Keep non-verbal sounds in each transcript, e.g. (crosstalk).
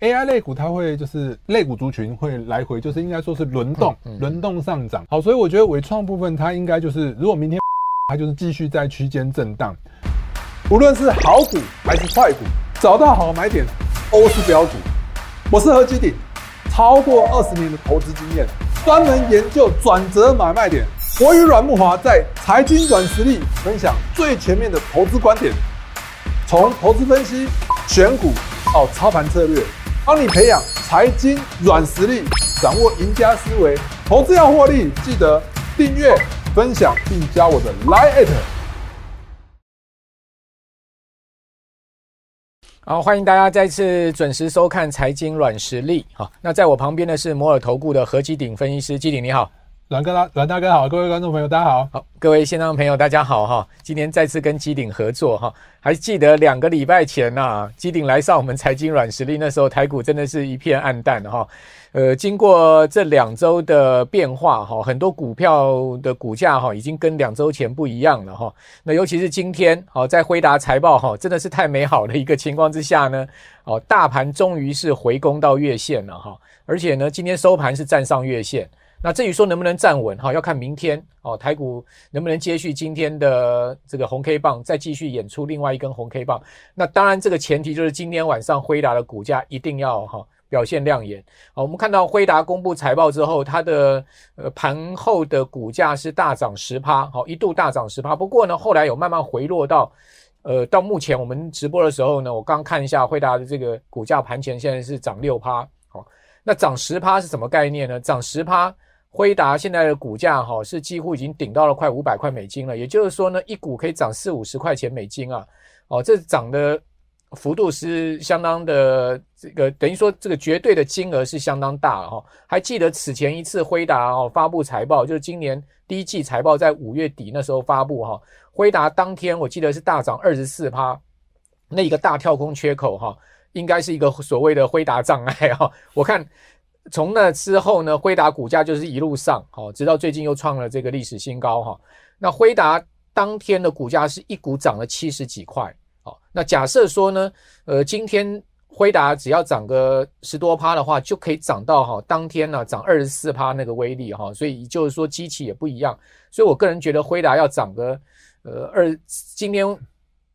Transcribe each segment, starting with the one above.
AI 类股它会就是类股族群会来回，就是应该说是轮动，轮动上涨。好，所以我觉得纬创部分它应该就是，如果明天它就是继续在区间震荡，无论是好股还是坏股，找到好买点都是标股。我是何基鼎，超过二十年的投资经验，专门研究转折买卖点。我与阮木华在财经软实力分享最前面的投资观点，从投资分析、选股到操盘策略。帮你培养财经软实力，掌握赢家思维。投资要获利，记得订阅、分享并加我的 Line。好，欢迎大家再次准时收看财经软实力。好，那在我旁边的是摩尔投顾的何基鼎分析师，基鼎你好。阮哥大，阮大哥好，各位观众朋友大家好，好，各位线上朋友大家好哈，今天再次跟基鼎合作哈，还记得两个礼拜前呐、啊，基鼎来上我们财经软实力，那时候台股真的是一片暗淡哈，呃，经过这两周的变化哈，很多股票的股价哈已经跟两周前不一样了哈，那尤其是今天哦在辉达财报哈真的是太美好的一个情况之下呢，哦，大盘终于是回攻到月线了哈，而且呢今天收盘是站上月线。那至于说能不能站稳哈，要看明天哦，台股能不能接续今天的这个红 K 棒，再继续演出另外一根红 K 棒。那当然，这个前提就是今天晚上辉达的股价一定要哈表现亮眼。好，我们看到辉达公布财报之后，它的呃盘后的股价是大涨十趴，好，一度大涨十趴。不过呢，后来有慢慢回落到呃到目前我们直播的时候呢，我刚看一下辉达的这个股价盘前现在是涨六趴。好，那涨十趴是什么概念呢？涨十趴。辉达现在的股价哈是几乎已经顶到了快五百块美金了，也就是说呢，一股可以涨四五十块钱美金啊，哦，这涨的幅度是相当的，这个等于说这个绝对的金额是相当大了哈。还记得此前一次辉达哦发布财报，就是今年第一季财报在五月底那时候发布哈，辉达当天我记得是大涨二十四趴，那一个大跳空缺口哈，应该是一个所谓的辉达障碍哈，我看。从那之后呢，辉达股价就是一路上，好，直到最近又创了这个历史新高哈。那辉达当天的股价是一股涨了七十几块，好，那假设说呢，呃，今天辉达只要涨个十多趴的话，就可以涨到哈，当天呢涨二十四趴那个威力哈，所以就是说机器也不一样，所以我个人觉得辉达要涨个呃二，今天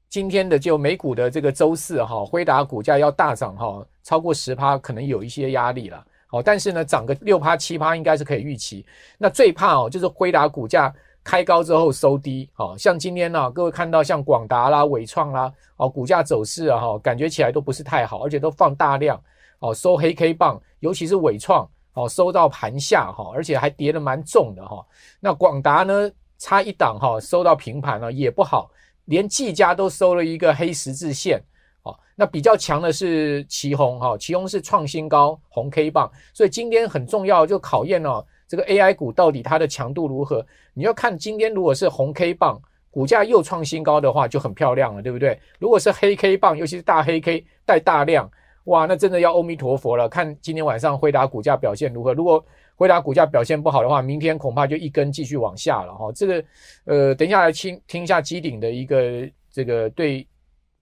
今天的就美股的这个周四哈，辉达股价要大涨哈，超过十趴可能有一些压力了。好，但是呢，涨个六趴七趴应该是可以预期。那最怕哦，就是辉达股价开高之后收低。哦，像今天呢，各位看到像广达啦、纬创啦，哦，股价走势啊，哈，感觉起来都不是太好，而且都放大量，哦，收黑 K 棒，尤其是纬创，哦，收到盘下哈，而且还跌得蛮重的哈。那广达呢，差一档哈，收到平盘了，也不好，连技嘉都收了一个黑十字线。好，那比较强的是奇鋐哈，奇鋐是创新高红 K 棒，所以今天很重要，就考验了这个 AI 股到底它的强度如何。你要看今天如果是红 K 棒，股价又创新高的话，就很漂亮了，对不对？如果是黑 K 棒，尤其是大黑 K 带大量，哇，那真的要阿弥陀佛了。看今天晚上辉达股价表现如何？如果辉达股价表现不好的话，明天恐怕就一根继续往下了哈。这个呃，等一下来听听一下基顶的一个这个对。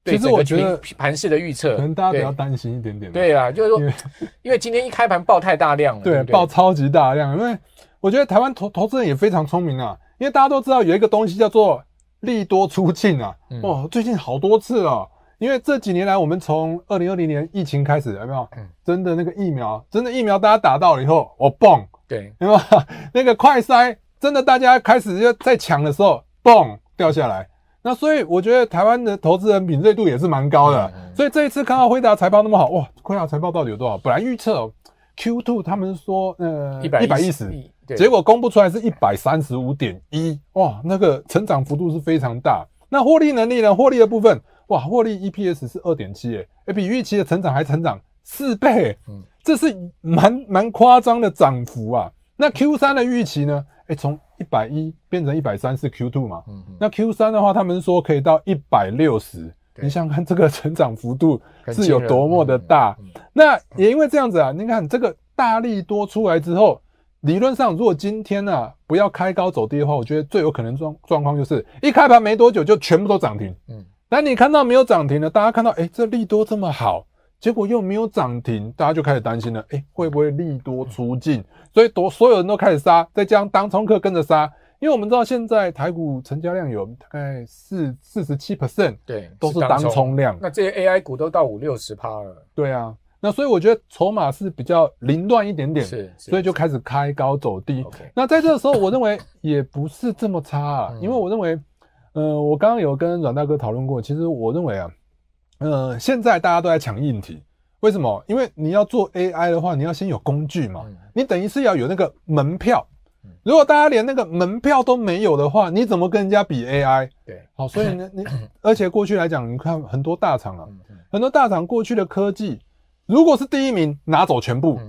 其实我觉得盘势的预测，可能大家比较担心一点点。对啊，就是说，因为今天一开盘爆太大量了，对，爆超级大量。因为我觉得台湾投投资人也非常聪明啊，因为大家都知道有一个东西叫做利多出尽啊。哇，最近好多次了，因为这几年来，我们从二零二零年疫情开始，有没有？真的那个疫苗，真的疫苗大家打到了以后，哦，嘣，对，有没有？(laughs) 那个快筛，真的大家开始就在抢的时候，嘣，掉下来。那所以我觉得台湾的投资人敏锐度也是蛮高的，所以这一次看到辉达财报那么好，哇，辉达财报到底有多少？本来预测 Q2 他们说呃一百一十，结果公布出来是一百三十五点一，哇，那个成长幅度是非常大。那获利能力呢？获利的部分，哇，获利 EPS 是二点七，诶，比预期的成长还成长四倍，嗯，这是蛮蛮夸张的涨幅啊。那 Q3 的预期呢？诶，从一百一变成一百三是 Q two 嘛？嗯嗯。那 Q 三的话，他们说可以到一百六十。你想看这个成长幅度是有多么的大？那也因为这样子啊，你看这个大利多出来之后，理论上如果今天啊不要开高走低的话，我觉得最有可能状状况就是一开盘没多久就全部都涨停。嗯。但你看到没有涨停的，大家看到诶这利多这么好，结果又没有涨停，大家就开始担心了，哎，会不会利多出尽？所以多所有人都开始杀，再加上当冲客跟着杀，因为我们知道现在台股成交量有大概四四十七 percent，对，都是当冲量。那这些 AI 股都到五六十趴了。对啊，那所以我觉得筹码是比较凌乱一点点，是，所以就开始开高走低。那在这个时候，我认为 (laughs) 也不是这么差啊，因为我认为，呃，我刚刚有跟阮大哥讨论过，其实我认为啊。呃，现在大家都在抢硬体，为什么？因为你要做 AI 的话，你要先有工具嘛，你等于是要有那个门票。如果大家连那个门票都没有的话，你怎么跟人家比 AI？对，好，所以呢，(coughs) 你而且过去来讲，你看很多大厂啊，很多大厂过去的科技，如果是第一名拿走全部，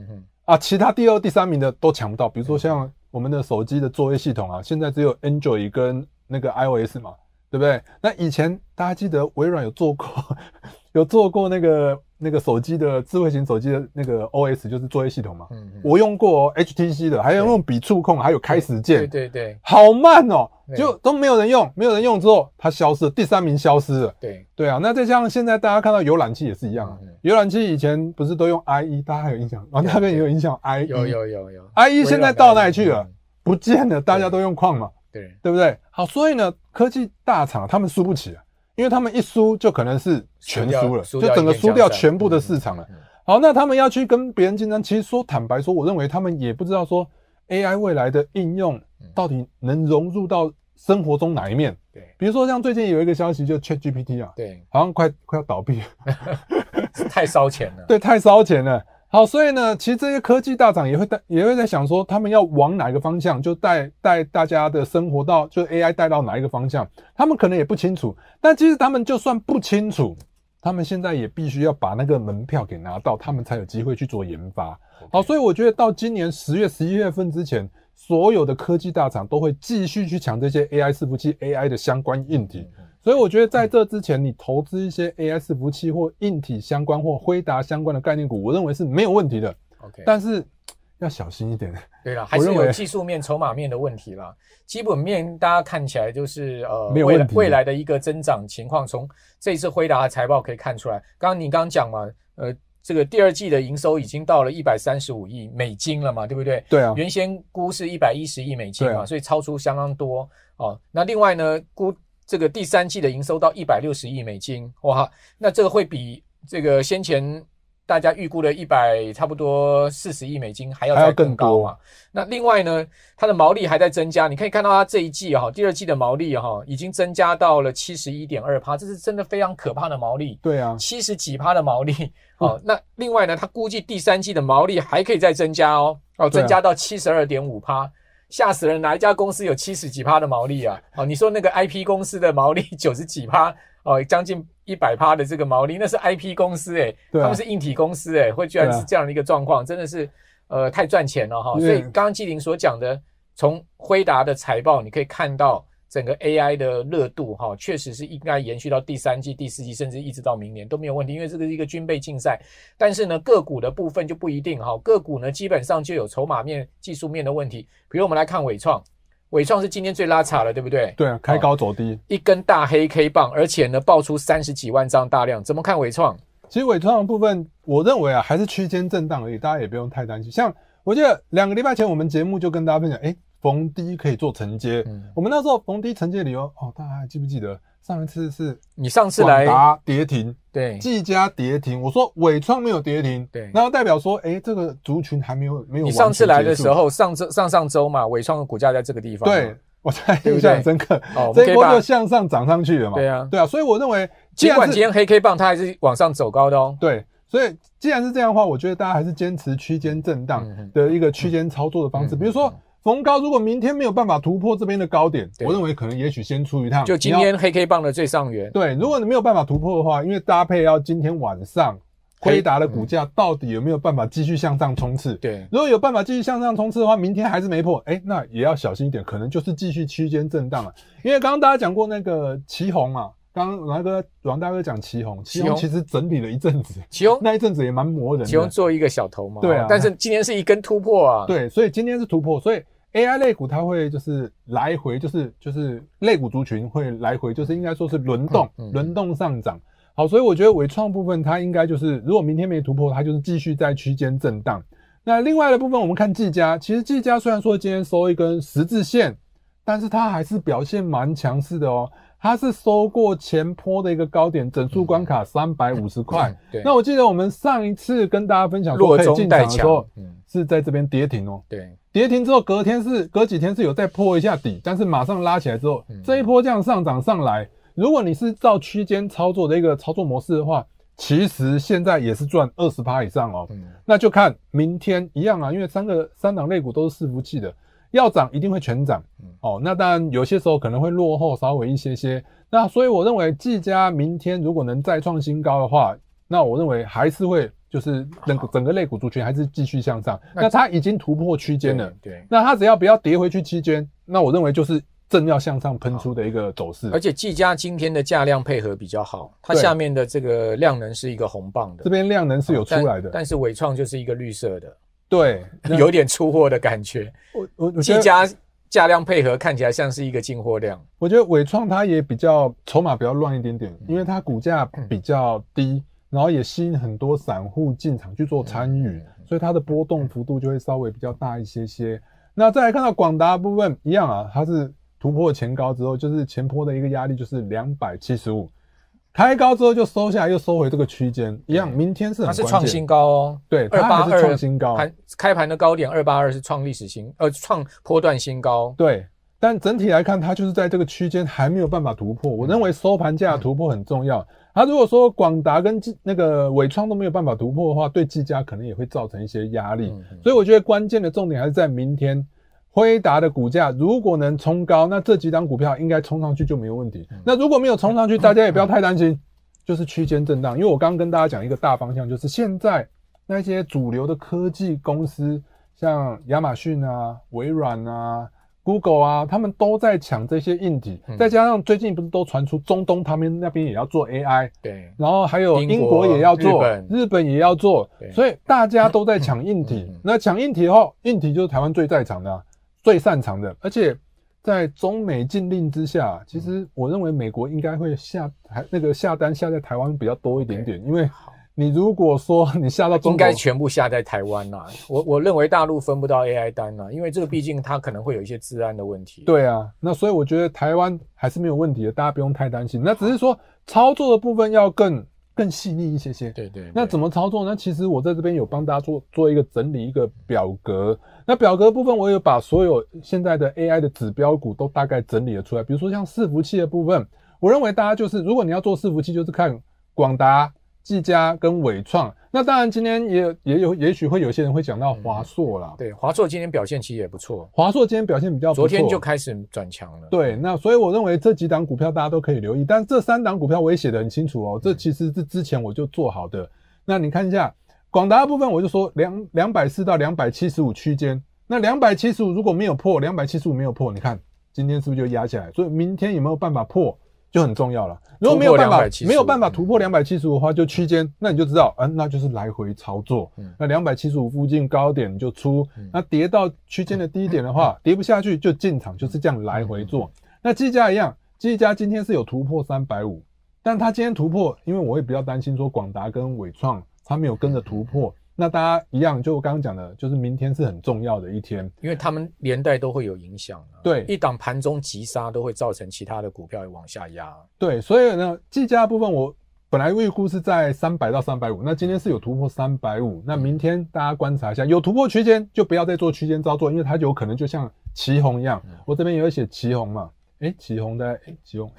啊，其他第二、第三名的都抢不到。比如说像我们的手机的作业系统啊，现在只有 Android 跟那个 iOS 嘛。对不对？那以前大家记得微软有做过，(laughs) 有做过那个那个手机的智慧型手机的那个 OS，就是作业系统嘛。嗯，嗯，我用过哦，HTC 的，还有用笔触控，还有开始键。对对对，好慢哦，就都没有人用，没有人用之后，它消失了，第三名消失了。对对啊，那再像现在大家看到浏览器也是一样，浏览器以前不是都用 IE，大家还有印象？啊，那边也有印象，IE 有有有有，IE 现在到哪里去了？不见了，大家都用矿嘛。对，对不对？好，所以呢，科技大厂他们输不起啊，因为他们一输就可能是全输了，就整个输掉全部的市场了。好，那他们要去跟别人竞争，其实说坦白说，我认为他们也不知道说 AI 未来的应用到底能融入到生活中哪一面。对，比如说像最近有一个消息，就 ChatGPT 啊，对，好像快快要倒闭了，(laughs) 太烧钱了。对，太烧钱了。好，所以呢，其实这些科技大厂也会带，也会在想说，他们要往哪一个方向，就带带大家的生活到，就 AI 带到哪一个方向，他们可能也不清楚。但其实他们就算不清楚，他们现在也必须要把那个门票给拿到，他们才有机会去做研发。好，所以我觉得到今年十月、十一月份之前，所有的科技大厂都会继续去抢这些 AI 伺服器、AI 的相关硬体。所以我觉得在这之前，你投资一些 AI 伺服器或硬体相关或辉达相关的概念股，我认为是没有问题的。OK，但是要小心一点。对了，还是有技术面、筹码面的问题啦。基本面大家看起来就是呃，未来未来的一个增长情况，从这一次辉达的财报可以看出来。刚刚你刚刚讲嘛，呃，这个第二季的营收已经到了一百三十五亿美金了嘛，对不对？对啊。原先估是一百一十亿美金嘛，所以超出相当多哦。那另外呢，估。这个第三季的营收到一百六十亿美金，哇，那这个会比这个先前大家预估的一百差不多四十亿美金还要再更高啊。那另外呢，它的毛利还在增加，你可以看到它这一季哈，第二季的毛利哈已经增加到了七十一点二趴，这是真的非常可怕的毛利。对啊，七十几趴的毛利哦。那另外呢，它估计第三季的毛利还可以再增加哦，哦，增加到七十二点五趴。吓死人！哪一家公司有七十几趴的毛利啊？哦，你说那个 IP 公司的毛利 (laughs) 九十几趴，哦，将近一百趴的这个毛利，那是 IP 公司诶、欸，他们是硬体公司诶、欸，会居然是这样的一个状况，真的是呃太赚钱了哈。所以刚刚纪灵所讲的，从辉达的财报你可以看到。整个 AI 的热度哈，确实是应该延续到第三季、第四季，甚至一直到明年都没有问题，因为这个是一个军备竞赛。但是呢，个股的部分就不一定哈，个股呢基本上就有筹码面、技术面的问题。比如我们来看伟创，伟创是今天最拉差了，对不对？对啊，开高走低，一根大黑 K 棒，而且呢爆出三十几万张大量，怎么看伟创？其实伟创的部分，我认为啊还是区间震荡而已，大家也不用太担心。像我记得两个礼拜前我们节目就跟大家分享，诶逢低可以做承接，嗯，我们那时候逢低承接理由哦，大家还记不记得？上一次是你上次来达跌停，对，技嘉跌停，我说伟创没有跌停，对，那代表说，哎，这个族群还没有没有。你上次来的时候，上周上上周嘛，伟创的股价在这个地方，对，我才印象很深刻，哦，这一波就向上涨上去了嘛，对啊，对啊，所以我认为，尽管今天黑 K 棒它还是往上走高的哦，对，所以既然是这样的话，我觉得大家还是坚持区间震荡的一个区间操作的方式，比如说。逢高，如果明天没有办法突破这边的高点，我认为可能也许先出一趟。就今天黑 K 棒的最上缘。对，如果你没有办法突破的话，因为搭配要今天晚上辉达的股价到底有没有办法继续向上冲刺？对，如果有办法继续向上冲刺的话，明天还是没破，哎，那也要小心一点，可能就是继续区间震荡了。因为刚刚大家讲过那个奇鋐嘛。刚刚阮哥、王大哥讲祁宏，祁宏其实整理了一阵子，奇鋐那一阵子也蛮磨人的。祁宏做一个小头嘛，对啊。但是今天是一根突破啊，对，所以今天是突破，所以 AI 类股它会就是来回，就是就是类股族群会来回，就是应该说是轮动，轮动上涨。好，所以我觉得纬创部分它应该就是，如果明天没突破，它就是继续在区间震荡。那另外的部分，我们看技嘉，其实技嘉虽然说今天收一根十字线，但是它还是表现蛮强势的哦。它是收过前坡的一个高点，整数关卡三百五十块。对。那我记得我们上一次跟大家分享说可以进场的时候，是在这边跌停哦。对。跌停之后，隔天是隔几天是有再破一下底，但是马上拉起来之后，这一波这样上涨上来，如果你是照区间操作的一个操作模式的话，其实现在也是赚二十趴以上哦。那就看明天一样啊，因为三个三档类股都是伺服器的。要涨一定会全涨，哦，那当然有些时候可能会落后稍微一些些，那所以我认为技嘉明天如果能再创新高的话，那我认为还是会就是整个整个类股族群还是继续向上，那它已经突破区间了，对，那它只要不要跌回去区间，那我认为就是正要向上喷出的一个走势。而且技嘉今天的价量配合比较好，它下面的这个量能是一个红棒的，这边量能是有出来的，但，但是伟创就是一个绿色的。对，有点出货的感觉。我我技嘉价量配合看起来像是一个进货量。我觉得伟创它也比较筹码比较乱一点点，因为它股价比较低，然后也吸引很多散户进场去做参与，所以它的波动幅度就会稍微比较大一些些。那再来看到广达部分一样啊，它是突破前高之后，就是前坡的一个压力就是两百七十五。开高之后就收下来，又收回这个区间一样。明天是很，它是创新高哦。对，二八二创新高。盘开盘的高点二八二是创历史新，呃，创波段新高。对，但整体来看，它就是在这个区间还没有办法突破。我认为收盘价突破很重要。它如果说广达跟那个伟创都没有办法突破的话，对技嘉可能也会造成一些压力。所以我觉得关键的重点还是在明天。辉达的股价如果能冲高，那这几档股票应该冲上去就没有问题。那如果没有冲上去，大家也不要太担心，就是区间震荡。因为我刚刚跟大家讲一个大方向，就是现在那些主流的科技公司，像亚马逊啊、微软啊、Google 啊，他们都在抢这些硬体。再加上最近不是都传出中东他们那边也要做 AI，对，然后还有英国也要做，日本也要做，所以大家都在抢硬体。那抢硬体后，硬体就是台湾最在场的啊。最擅长的，而且在中美禁令之下，其实我认为美国应该会下还那个下单下在台湾比较多一点点，因为你如果说 (laughs) 你下到中，应该全部下在台湾呐。(laughs) 我我认为大陆分不到 AI 单呐，因为这个毕竟它可能会有一些治安的问题。对啊，那所以我觉得台湾还是没有问题的，大家不用太担心。那只是说操作的部分要更。更细腻一些些，对对，对。那怎么操作呢？其实我在这边有帮大家做做一个整理，一个表格。那表格部分，我有把所有现在的 AI 的指标股都大概整理了出来。比如说像伺服器的部分，我认为大家就是，如果你要做伺服器，就是看广达。技嘉跟纬创，那当然今天也也有，也许会有些人会讲到华硕啦。对，华硕今天表现其实也不错。华硕今天表现比较不错，昨天就开始转强了。对，那所以我认为这几档股票大家都可以留意，但这三档股票我也写得很清楚哦。这其实是之前我就做好的。那你看一下广达部分，我就说两两百四到两百七十五区间。那两百七十五如果没有破，两百七十五没有破，你看今天是不是就压起来？所以明天有没有办法破？就很重要了。如果没有办法没有办法突破两百七十五的话，就区间，那你就知道，嗯，那就是来回操作。那两百七十五附近高点你就出，那跌到区间的低点的话，跌不下去就进场，就是这样来回做。那技嘉一样，技嘉今天是有突破三百五，但它今天突破，因为我也比较担心说广达跟伟创它没有跟着突破。那大家一样，就我刚刚讲的，就是明天是很重要的一天，因为他们连带都会有影响。对，一档盘中急杀都会造成其他的股票往下压。对，所以呢，计价部分我本来预估是在三百到三百五，那今天是有突破三百五，那明天大家观察一下，有突破区间就不要再做区间操作，因为它有可能就像旗红一样，我这边有写旗红嘛。哎，奇红的哎，奇鋐，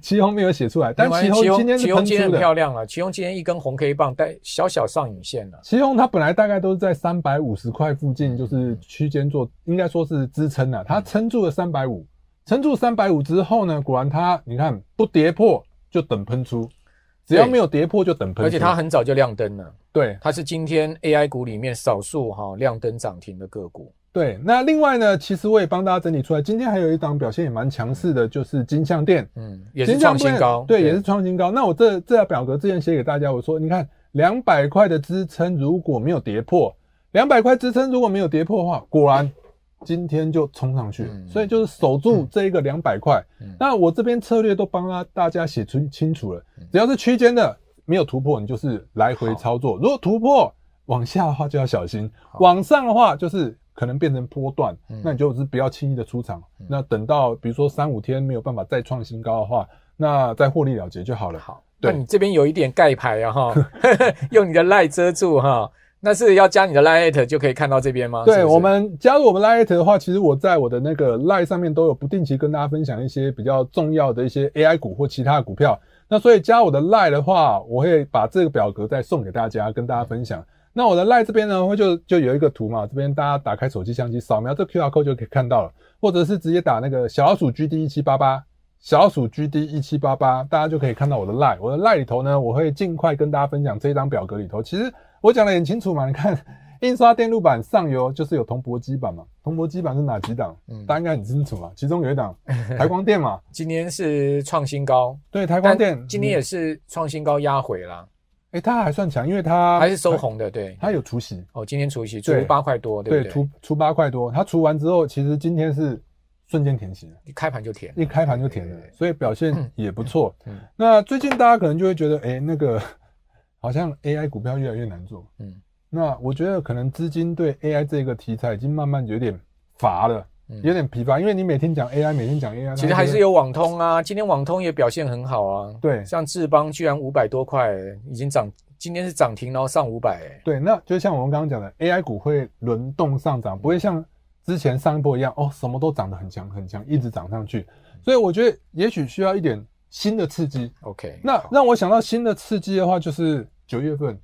奇 (laughs) 红没有写出来，但奇红今天是喷出的。奇鋐今天很漂亮了，奇鋐今天一根红 K 棒带小小上影线了。奇红它本来大概都是在三百五十块附近，就是区间做，应该说是支撑了。它撑住了三百五，撑住三百五之后呢，果然它你看不跌破就等喷出，只要没有跌破就等喷出。而且它很早就亮灯了，对，它是今天 AI 股里面少数哈亮灯涨停的个股。对，那另外呢，其实我也帮大家整理出来，今天还有一档表现也蛮强势的，就是金像电，嗯，也是创新高，对，也是创新高。那我这这条表格之前写给大家，我说，你看两百块的支撑如果没有跌破，两百块支撑如果没有跌破的话，果然今天就冲上去，嗯，所以就是守住这一个两百块。那我这边策略都帮大家写出清楚了，只要是区间的。没有突破，你就是来回操作。如果突破往下的话，就要小心；往上的话，就是可能变成波段，那你就是不要轻易的出场。那等到比如说三五天没有办法再创新高的话，那再获利了结就好了。好，对那你这边有一点盖牌啊哈，(laughs) 用你的 LINE 遮住哈。那是要加你的 LINE@ 就可以看到这边吗？对，是是我们加入我们 LINE@ 的话，其实我在我的那个 LINE 上面都有不定期跟大家分享一些比较重要的一些 AI 股或其他的股票。那所以加我的 LINE 的话，我会把这个表格再送给大家，跟大家分享。那我的 LINE 这边呢，会就就有一个图嘛，这边大家打开手机相机扫描这 QR code 就可以看到了，或者是直接打那个小老鼠 GD 一七八八，小老鼠 GD 一七八八，大家就可以看到我的 LINE。我的 LINE 里头呢，我会尽快跟大家分享这一张表格里头。其实我讲的很清楚嘛，你看。印刷电路板上游就是有铜箔基板嘛，铜箔基板是哪几档？嗯，大家应该很清楚嘛。其中有一档台光电嘛，(laughs) 今年是创新高。对，台光电今年也是创新高压回啦。诶、欸，它还算强，因为它还是收红的。对，它有除息哦，今天除息除八块多，对不对？对，除除八块多，它除完之后，其实今天是瞬间填息，一开盘就填，一开盘就填了，所以表现也不错。嗯，那最近大家可能就会觉得，诶、欸，那个 (laughs) 好像 AI 股票越来越难做。嗯。那我觉得可能资金对 AI 这个题材已经慢慢有点乏了，有点疲乏，因为你每天讲 AI，每天讲 AI，其实还是有网通啊。今天网通也表现很好啊。对，像智邦居然五百多块，已经涨，今天是涨停，然后上五百。对，那就像我们刚刚讲的，AI 股会轮动上涨，不会像之前上一波一样，哦，什么都涨得很强很强，一直涨上去。所以我觉得也许需要一点新的刺激。OK，那让我想到新的刺激的话，就是九月份。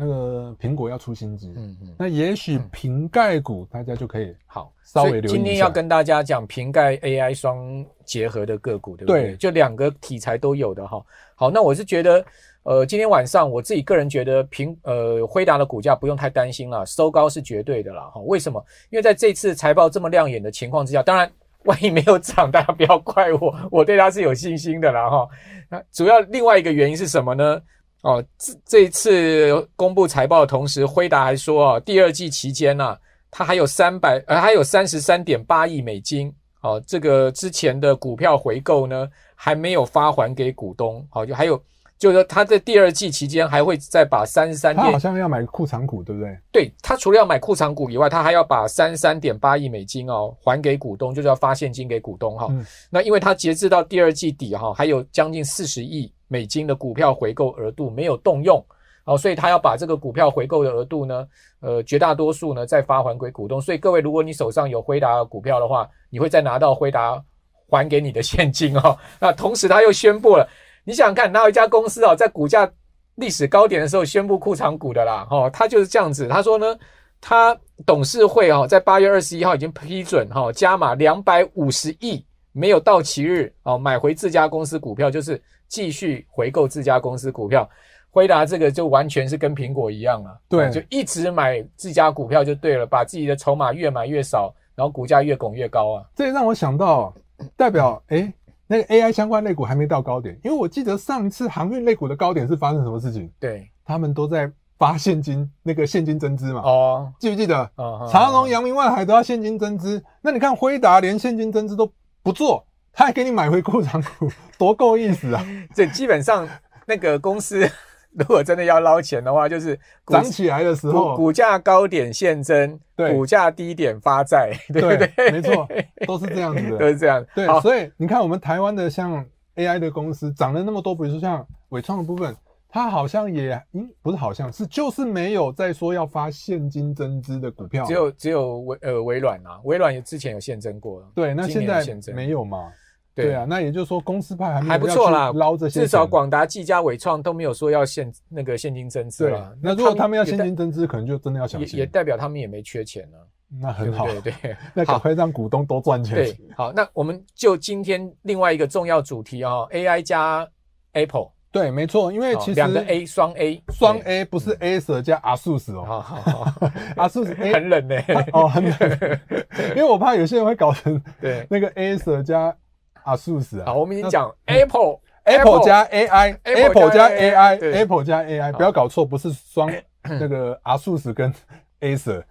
那个苹果要出新机，嗯嗯，那也许瓶盖股大家就可以好稍微留意一下。今天要跟大家讲瓶盖 AI 双结合的个股，对不对？对，就两个题材都有的哈。好，那我是觉得，呃，今天晚上我自己个人觉得苹呃辉达的股价不用太担心了，收高是绝对的了哈。为什么？因为在这次财报这么亮眼的情况之下，当然万一没有涨，大家不要怪我，我对它是有信心的啦哈。那主要另外一个原因是什么呢？哦，这这一次公布财报的同时，辉达还说哦，第二季期间呢，它还有三百呃，还有三十三点八亿美金。哦，这个之前的股票回购呢，还没有发还给股东。好，就还有，就是说他在第二季期间还会再把三十三点，他好像要买库藏股，对不对？对，他除了要买库藏股以外，他还要把三十三点八亿美金哦还给股东，就是要发现金给股东哈。嗯、那因为他截至到第二季底哈，还有将近四十亿。美金的股票回购额度没有动用，哦，所以他要把这个股票回购的额度呢，呃，绝大多数呢再发还给股东。所以各位，如果你手上有辉达股票的话，你会再拿到辉达还给你的现金哦。(laughs) 那同时他又宣布了，你想想看，哪有一家公司哦，在股价历史高点的时候宣布库藏股的啦？哦，他就是这样子。他说呢，他董事会哦，在八月二十一号已经批准哈加码两百五十亿，没有到期日哦，买回自家公司股票，就是。继续回购自家公司股票，辉达这个就完全是跟苹果一样了，对，就一直买自家股票就对了，把自己的筹码越买越少，然后股价越拱越高啊。这也让我想到，代表诶那个 AI 相关类股还没到高点，因为我记得上一次航运类股的高点是发生什么事情？对，他们都在发现金，那个现金增资嘛。哦，记不记得？长荣、阳明、万海都要现金增资，那你看辉达连现金增资都不做。他还给你买回裤长股，(laughs) 多够意思啊！这基本上那个公司 (laughs) 如果真的要捞钱的话，就是涨起来的时候，股价高点现增，对，股价低点发债，对 (laughs) 不对？对没错，都是这样子的，都是这样。对，所以你看，我们台湾的像 AI 的公司涨了那么多，比如说像伟创的部分，它好像也，嗯，不是好像是，就是没有在说要发现金增资的股票，只有只有微呃微软啊，微软也之前有现增过，对，那现在没有嘛？对啊，那也就是说，公司派还不错啦，至少广达、技嘉、伟创都没有说要现那个现金增资了。那如果他们要现金增资，可能就真的要小心。也代表他们也没缺钱了。那很好，对对，(laughs) 那赶快让股东多赚钱。对，好，那我们就今天另外一个重要主题啊，AI 加 Apple。对，没错，因为其实两个 A 双 A 双 A 不是 Acer 加阿 SUS 哦。好好好，(laughs) ASUS (laughs) 很冷呢。哦，很冷，(laughs) 因为我怕有些人会搞成对那个 Acer 加。阿，数十啊！好，我们已经讲 Apple，Apple 加 AI，Apple 加 AI，Apple 加 AI，不要搞错，不是双 (coughs) 那个 ASUS 跟 Acer。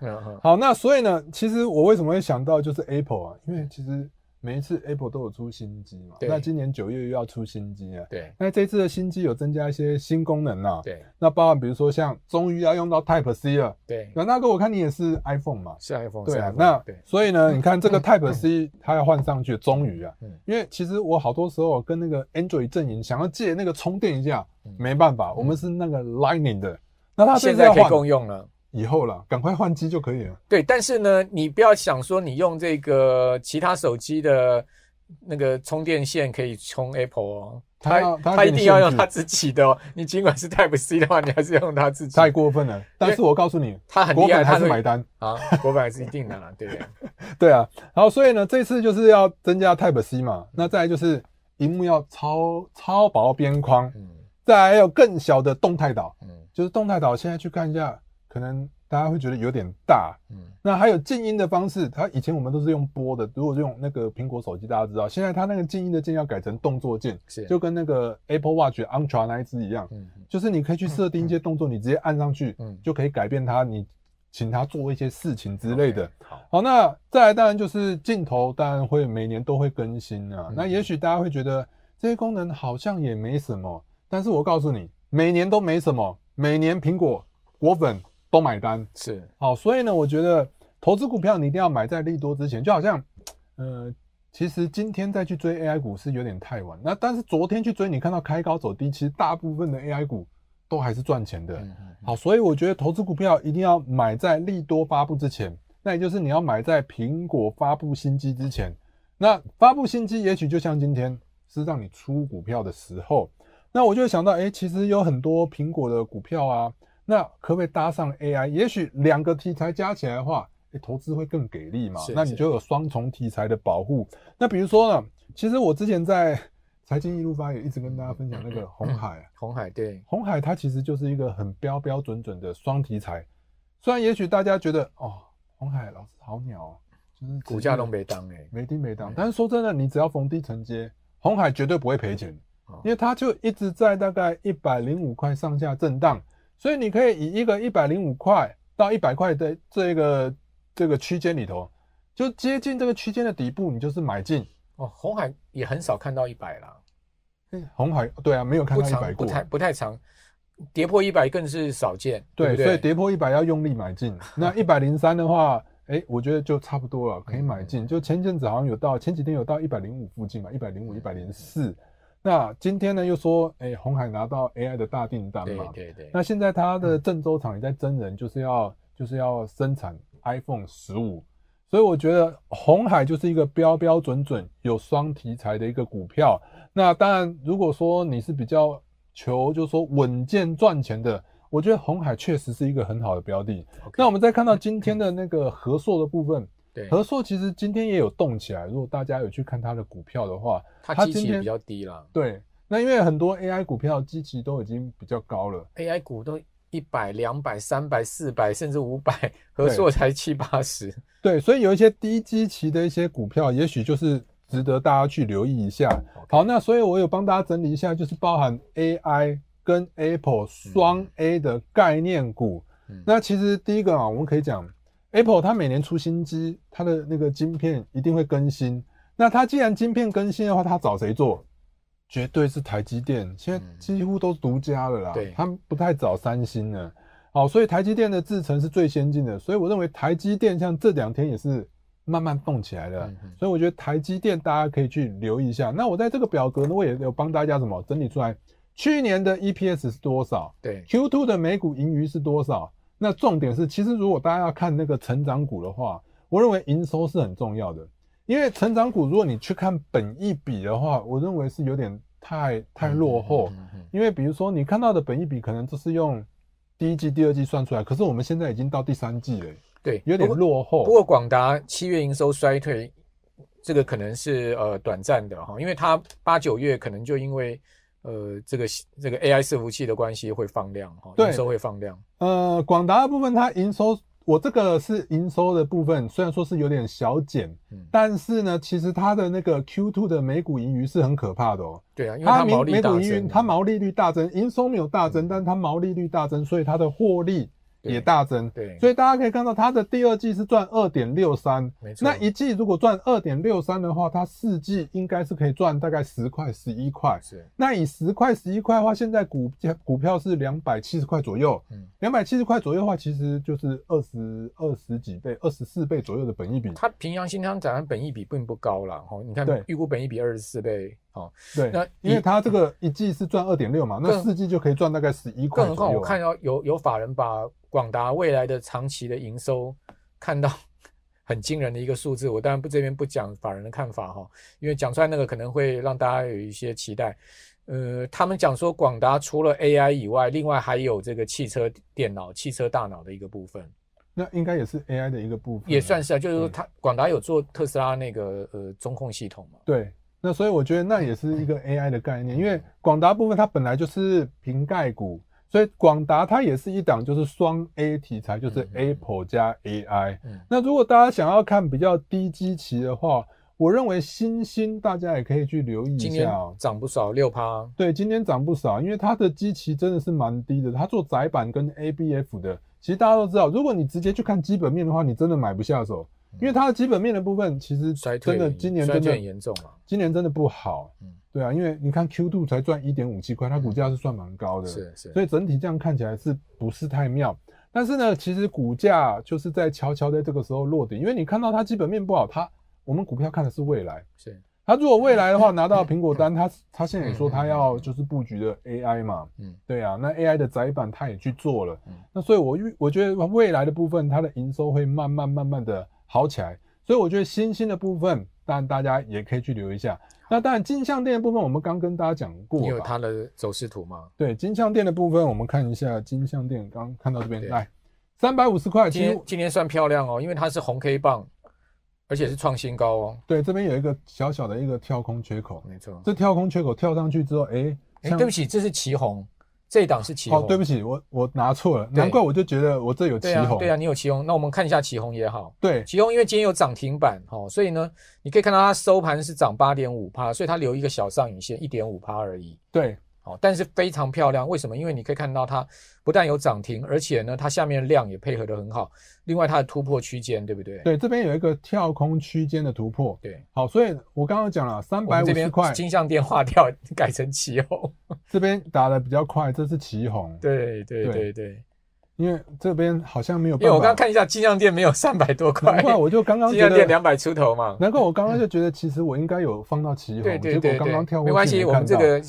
好，那所以呢，其实我为什么会想到就是 Apple 啊？因为其实每一次 Apple 都有出新机嘛，那今年九月又要出新机啊。对，那这次的新机有增加一些新功能啊。对，那包含比如说像终于要用到 Type C 了。对，那那个我看你也是 iPhone 嘛？是 iPhone。对啊，那对所以呢，你看这个 Type C 它要换上去，终于啊，嗯，因为其实我好多时候跟那个 Android 阵营想要借那个充电一下，嗯没办法，我们是那个 Lightning 的，那它现在可以共用了。以后了，赶快换机就可以了。对，但是呢，你不要想说你用这个其他手机的那个充电线可以充 Apple 哦，他他他一定要用他自己的哦。(laughs) 你尽管是 Type C 的话，你还是要用他自己。太过分了。但是我告诉你，他很厉害，他是买单啊，国本还是一定的啦，对不对？(laughs) 对啊。然后所以呢，这次就是要增加 Type C 嘛，那再来就是荧幕要超超薄边框，嗯，再来还有更小的动态岛，嗯，就是动态岛现在去看一下。可能大家会觉得有点大，嗯，那还有静音的方式，它以前我们都是用拨的，如果用那个苹果手机，大家知道，现在它那个静音的键要改成动作键，就跟那个 Apple Watch Ultra 那一支一样，嗯，就是你可以去设定一些动作，你直接按上去，嗯，就可以改变它，你请它做一些事情之类的。好，好，那再来当然就是镜头，当然会每年都会更新啊。那也许大家会觉得这些功能好像也没什么，但是我告诉你，每年都没什么，每年苹果果粉。都买单是好，所以呢，我觉得投资股票你一定要买在利多之前，就好像，呃，其实今天再去追 AI 股是有点太晚。那但是昨天去追，你看到开高走低，其实大部分的 AI 股都还是赚钱的。好，所以我觉得投资股票一定要买在利多发布之前，那也就是你要买在苹果发布新机之前。那发布新机，也许就像今天是让你出股票的时候，那我就想到，哎，其实有很多苹果的股票啊。那可不可以搭上 AI？也许两个题材加起来的话，诶，投资会更给力嘛？那你就有双重题材的保护。那比如说呢，其实我之前在财经一路发也一直跟大家分享那个 (coughs) 红海，红海对，红海它其实就是一个很标标准准的双题材。虽然也许大家觉得哦，红海老师好鸟哦，就是股价都没当诶，没低没当。但是说真的，你只要逢低承接，红海绝对不会赔钱，因为它就一直在大概一百零五块上下震荡。所以你可以以一个一百零五块到一百块的这个这个区间里头，就接近这个区间的底部，你就是买进哦。红海也很少看到一百啦，红海对啊，没有看到一百过，不太不太长，跌破一百更是少见。对，对，对，所以跌破一百要用力买进。(laughs) 那一百零三的话，哎，我觉得就差不多了，可以买进。就前阵子好像有到前几天有到一百零五附近嘛，一百零五、一百零四。那今天呢，又说，哎、欸，鸿海拿到 AI 的大订单嘛？对对对。那现在它的郑州厂也在真人，就是要、嗯、就是要生产 iPhone 十五，所以我觉得红海就是一个标标准准有双题材的一个股票。那当然，如果说你是比较求就是说稳健赚钱的，我觉得红海确实是一个很好的标的。那我们再看到今天 (laughs) 的那个合硕的部分。和硕其实今天也有动起来，如果大家有去看它的股票的话，它基期比较低了。对，那因为很多 AI 股票基期都已经比较高了，AI 股都一百、两百、三百、四百，甚至五百，和硕才七八十。对，所以有一些低基期的一些股票，也许就是值得大家去留意一下。好，那所以我有帮大家整理一下，就是包含 AI 跟 Apple 双 A 的概念股。嗯、那其实第一个啊，我们可以讲。Apple 它每年出新机，它的那个晶片一定会更新。那它既然晶片更新的话，它找谁做？绝对是台积电。现在几乎都是独家了啦，对，他们不太找三星了。好，所以台积电的制程是最先进的。所以我认为台积电像这两天也是慢慢动起来的。所以我觉得台积电大家可以去留意一下。那我在这个表格呢，我也有帮大家什么整理出来，去年的 EPS 是多少？对，Q2 的每股盈余是多少？那重点是，其实如果大家要看那个成长股的话，我认为营收是很重要的。因为成长股，如果你去看本益比的话，我认为是有点太太落后。因为比如说你看到的本益比，可能就是用第一季、第二季算出来，可是我们现在已经到第三季了，对，有点落后。不过广达七月营收衰退，这个可能是呃短暂的哈，因为它八九月可能就因为。呃，这个这个 AI 伺服器的关系会放量哈，营收会放量。呃，广达的部分它营收，我这个是营收的部分，虽然说是有点小减，嗯，但是呢，其实它的那个 Q2 的每股盈余是很可怕的哦。对啊，因为它毛利大增，它毛利率大增，营收没有大增，嗯，但是它毛利率大增，所以它的获利也大增，对，所以大家可以看到它的第二季是赚二点六三，没错。那一季如果赚二点六三的话，它四季应该是可以赚大概十块、十一块。是。那以十块、十一块的话，现在股价股票是两百七十块左右，嗯，两百七十块左右的话，其实就是二十二十几倍、二十四倍左右的本益比。它平阳新昌展的本益比并不高了，哈，你看，预估本益比二十四倍。哦，对，那因为它这个一季是赚二点六嘛，那四季就可以赚大概十一块。更何况我看到有有法人把广达未来的长期的营收看到 (laughs) 很惊人的一个数字，我当然不这边不讲法人的看法哈，因为讲出来那个可能会让大家有一些期待。呃，他们讲说广达除了 AI 以外，另外还有这个汽车电脑、汽车大脑的一个部分，那应该也是 AI 的一个部分，也算是啊，就是说它广达有做特斯拉那个呃中控系统嘛，对。那所以我觉得那也是一个 AI 的概念，因为广达部分它本来就是瓶盖股，所以广达它也是一档就是双 A 题材，就是 Apple 加 AI。那如果大家想要看比较低基期的话，我认为新兴大家也可以去留意一下。今天涨不少，六趴。对，今天涨不少，因为它的基期真的是蛮低的。它做窄板跟 ABF 的，其实大家都知道，如果你直接去看基本面的话，你真的买不下手。因为它的基本面的部分，其实真的今年真的很严重了，今年真的不好。嗯，对啊，因为你看 Q2 才赚一点五七块，它股价是算蛮高的，是是，所以整体这样看起来是不是太妙？但是呢，其实股价就是在悄悄在这个时候落底，因为你看到它基本面不好，它我们股票看的是未来，是。它如果未来的话拿到苹果单，它它现在也说它要就是布局的 AI 嘛，嗯，对啊，那 AI 的窄板它也去做了，嗯，那所以我预我觉得未来的部分它的营收会慢慢慢慢的。好起来，所以我觉得新兴的部分，当然大家也可以去留意一下。那当然，金像电的部分，我们刚跟大家讲过，你有它的走势图吗？对，金像电的部分，我们看一下金像电，刚看到这边来，三百五十块，今天今天算漂亮哦，因为它是红 K 棒，而且是创新高哦。对，这边有一个小小的一个跳空缺口，没错，这跳空缺口跳上去之后，哎、欸，哎、欸，对不起，这是奇鋐。这一档是起红。哦，对不起，我我拿错了，难怪我就觉得我这有起红。对啊，你有起红，那我们看一下起红也好。对，起红因为今天有涨停板，哈，所以呢，你可以看到它收盘是涨八点五趴，所以它留一个小上影线一点五趴而已。对。但是非常漂亮，为什么？因为你可以看到它不但有涨停，而且呢，它下面量也配合的很好。另外，它的突破区间，对不对？对，这边有一个跳空区间的突破。对，好，所以我刚刚讲了三百五十块，金像电划掉改成奇红，这边打的比较快，这是奇红。对对对对，对，因为这边好像没有办法，因为我刚刚看一下金像电没有三百多块，难怪我就刚刚金像电两百出头嘛，难怪我刚刚就觉得其实我应该有放到奇红，对对对，结果刚刚跳过去，没关系，我们这个。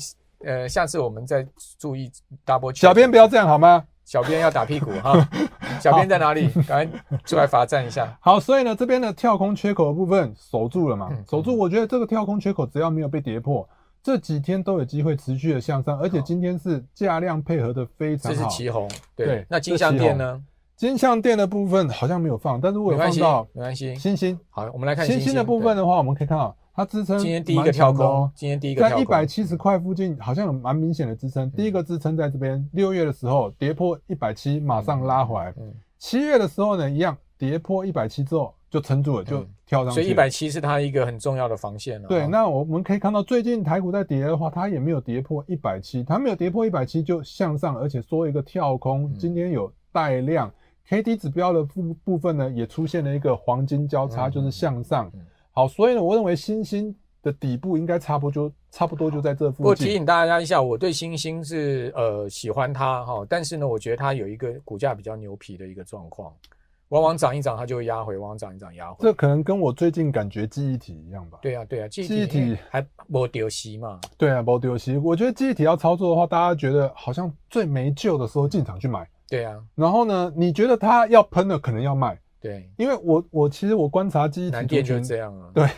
呃，下次我们再注意 double check。小编不要这样好吗？小编要打屁股哈。(laughs) 小编在哪里？赶快出来罚站一下。好，所以呢，这边的跳空缺口的部分守住了嘛？嗯、守住，我觉得这个跳空缺口只要没有被跌破，这几天都有机会持续的向上，而且今天是价量配合的非常好。这是旗红，对。对，那金像电呢？金像电的部分好像没有放，但是我有放到，没关系。星星，好，我们来看星星的部分的话，我们可以看到。它支撑今天第一个跳空，今天第一个在一百七十块附近，好像有蛮明显的支撑。第一个支撑在这边，六月的时候跌破一百七，马上拉回来。七月的时候呢，一样跌破一百七之后就撑住了，就跳上去。所以一百七是它一个很重要的防线了。对，那我们可以看到最近台股在跌的话，它也没有跌破一百七，它没有跌破一百七就向上，而且说一个跳空。今天有带量，K D 指标的部部分呢也出现了一个黄金交叉，就是向上。好，所以呢，我认为星星的底部应该差不多，差不多就在这附近。我提醒大家一下，我对星星是呃喜欢它哈，但是呢，我觉得它有一个股价比较牛皮的一个状况，往往涨一涨它就会压回，往往涨一涨压回。这可能跟我最近感觉记忆体一样吧？对啊，对啊，记忆体还没丢息嘛？对啊，没丢息。我觉得记忆体要操作的话，大家觉得好像最没救的时候进场去买。对啊。然后呢，你觉得它要喷了，可能要卖。对，因为我我其实我观察记忆体族群这样啊，(laughs) 对，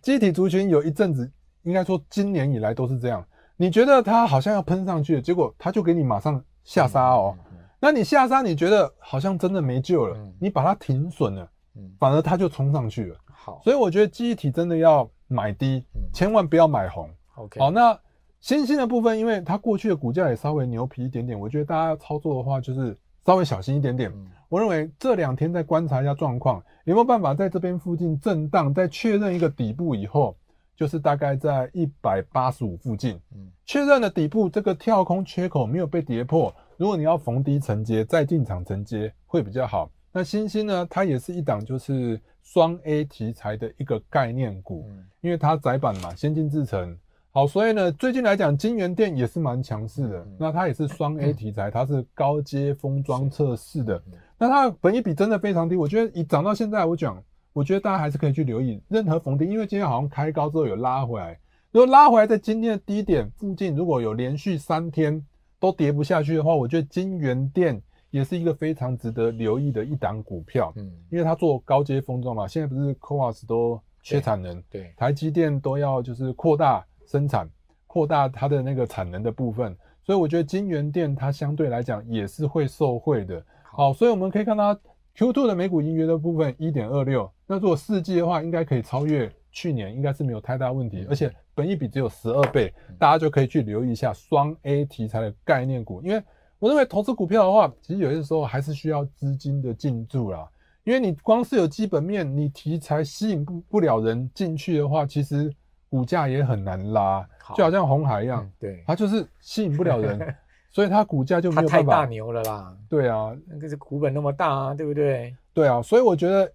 记忆体族群有一阵子，应该说今年以来都是这样。你觉得它好像要喷上去了，结果它就给你马上下杀哦。那你下杀，你觉得好像真的没救了，你把它停损了，反而它就冲上去了。好，所以我觉得记忆体真的要买低，千万不要买红。OK，好，那新兴的部分，因为它过去的股价也稍微牛皮一点点，我觉得大家要操作的话，就是稍微小心一点点。我认为这两天再观察一下状况，有没有办法在这边附近震荡，在确认一个底部以后，就是大概在一百八十五附近，嗯，确认了底部这个跳空缺口没有被跌破。如果你要逢低承接，再进场承接会比较好。那欣兴呢，它也是一档就是双 A 题材的一个概念股，因为它窄板嘛，先进制程。好，所以呢，最近来讲，金源电也是蛮强势的。那它也是双 A 题材，它是高阶封装测试的。那它的本益比真的非常低，我觉得以涨到现在，我讲。我觉得大家还是可以去留意任何逢低，因为今天好像开高之后有拉回来。如果拉回来在今天的低点附近，如果有连续三天都跌不下去的话，我觉得金元电也是一个非常值得留意的一档股票。嗯，因为它做高阶封装嘛，现在不是 CoWoS 都缺产能，对，台积电都要就是扩大生产，扩大它的那个产能的部分，所以我觉得金元电它相对来讲也是会受惠的。好，所以我们可以看到。Q2 的每股盈余的部分一点二六，那如果四季的话，应该可以超越去年，应该是没有太大问题。而且本益比只有十二倍，大家就可以去留意一下双 A 题材的概念股。因为我认为投资股票的话，其实有些时候还是需要资金的进驻啦。因为你光是有基本面，你题材吸引不不了人进去的话，其实股价也很难拉。就好像红海一样，对，它就是吸引不了人。(laughs) 所以它股价就没有办法，它太大牛了啦。对啊，那个是股本那么大啊，对不对？对啊，所以我觉得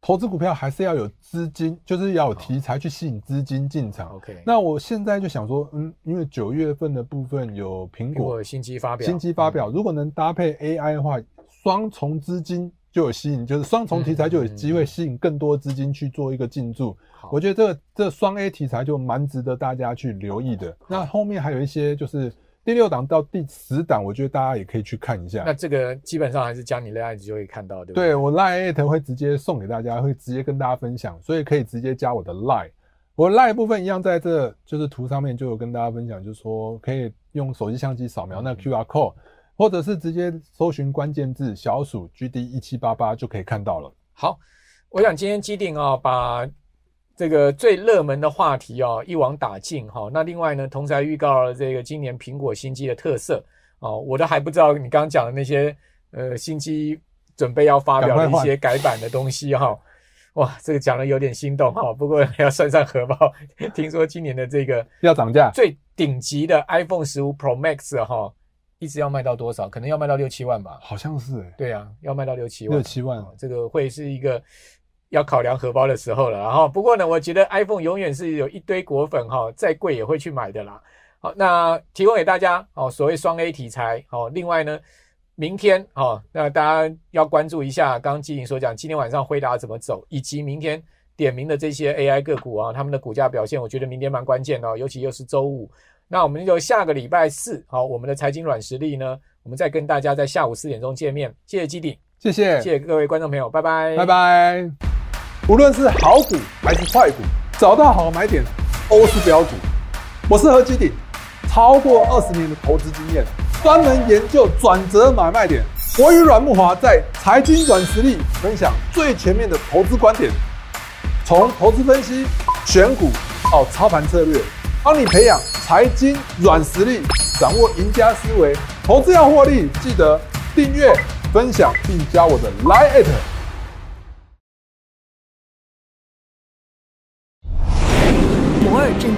投资股票还是要有资金，就是要有题材去吸引资金进场。OK，那我现在就想说，嗯，因为九月份的部分有苹果新机发表，新机发表，如果能搭配 AI 的话，双重资金就有吸引，就是双重题材就有机会吸引更多资金去做一个进驻。我觉得这个这双 A 题材就蛮值得大家去留意的。那后面还有一些就是。第六档到第十档，我觉得大家也可以去看一下。那这个基本上还是加你 Line 就可以看到，对不对？对，我 Line 会直接送给大家，会直接跟大家分享，所以可以直接加我的 Line。我 Line 部分一样，在这就是图上面就有跟大家分享，就是说可以用手机相机扫描那个 QR code，或者是直接搜寻关键字小鼠 GD 一七八八就可以看到了。好，我想今天基鼎啊把。这个最热门的话题哦，一网打尽哈。那另外呢，同时还预告了这个今年苹果新机的特色哦，我都还不知道你刚刚讲的那些呃新机准备要发表的一些改版的东西哈。哇，这个讲的有点心动哈。不过要算算荷包，(laughs) 听说今年的这个要涨价，最顶级的 iPhone 十五 Pro Max 哈，一直要卖到多少？可能要卖到六七万吧？好像是哎。对啊，要卖到六七万。六七万，这个会是一个。要考量荷包的时候了，然后不过呢，我觉得 iPhone 永远是有一堆果粉哈，再贵也会去买的啦。好，那提供给大家哦，所谓双 A 题材哦。另外呢，明天哦，那大家要关注一下，刚刚基鼎所讲，今天晚上辉达怎么走，以及明天点名的这些 AI 个股啊，他们的股价表现，我觉得明天蛮关键的哦，尤其又是周五。那我们就下个礼拜四，好，我们的财经软实力呢，我们再跟大家在下午四点钟见面。谢谢基鼎，谢谢，谢谢各位观众朋友，拜拜，拜拜。无论是好股还是坏股，找到好买点都是标股。我是何基鼎，超过二十年的投资经验，专门研究转折买卖点。我与阮木华在财经软实力分享最全面的投资观点，从投资分析、选股到操盘策略，帮你培养财经软实力，掌握赢家思维。投资要获利，记得订阅、分享并加我的 Line@ 证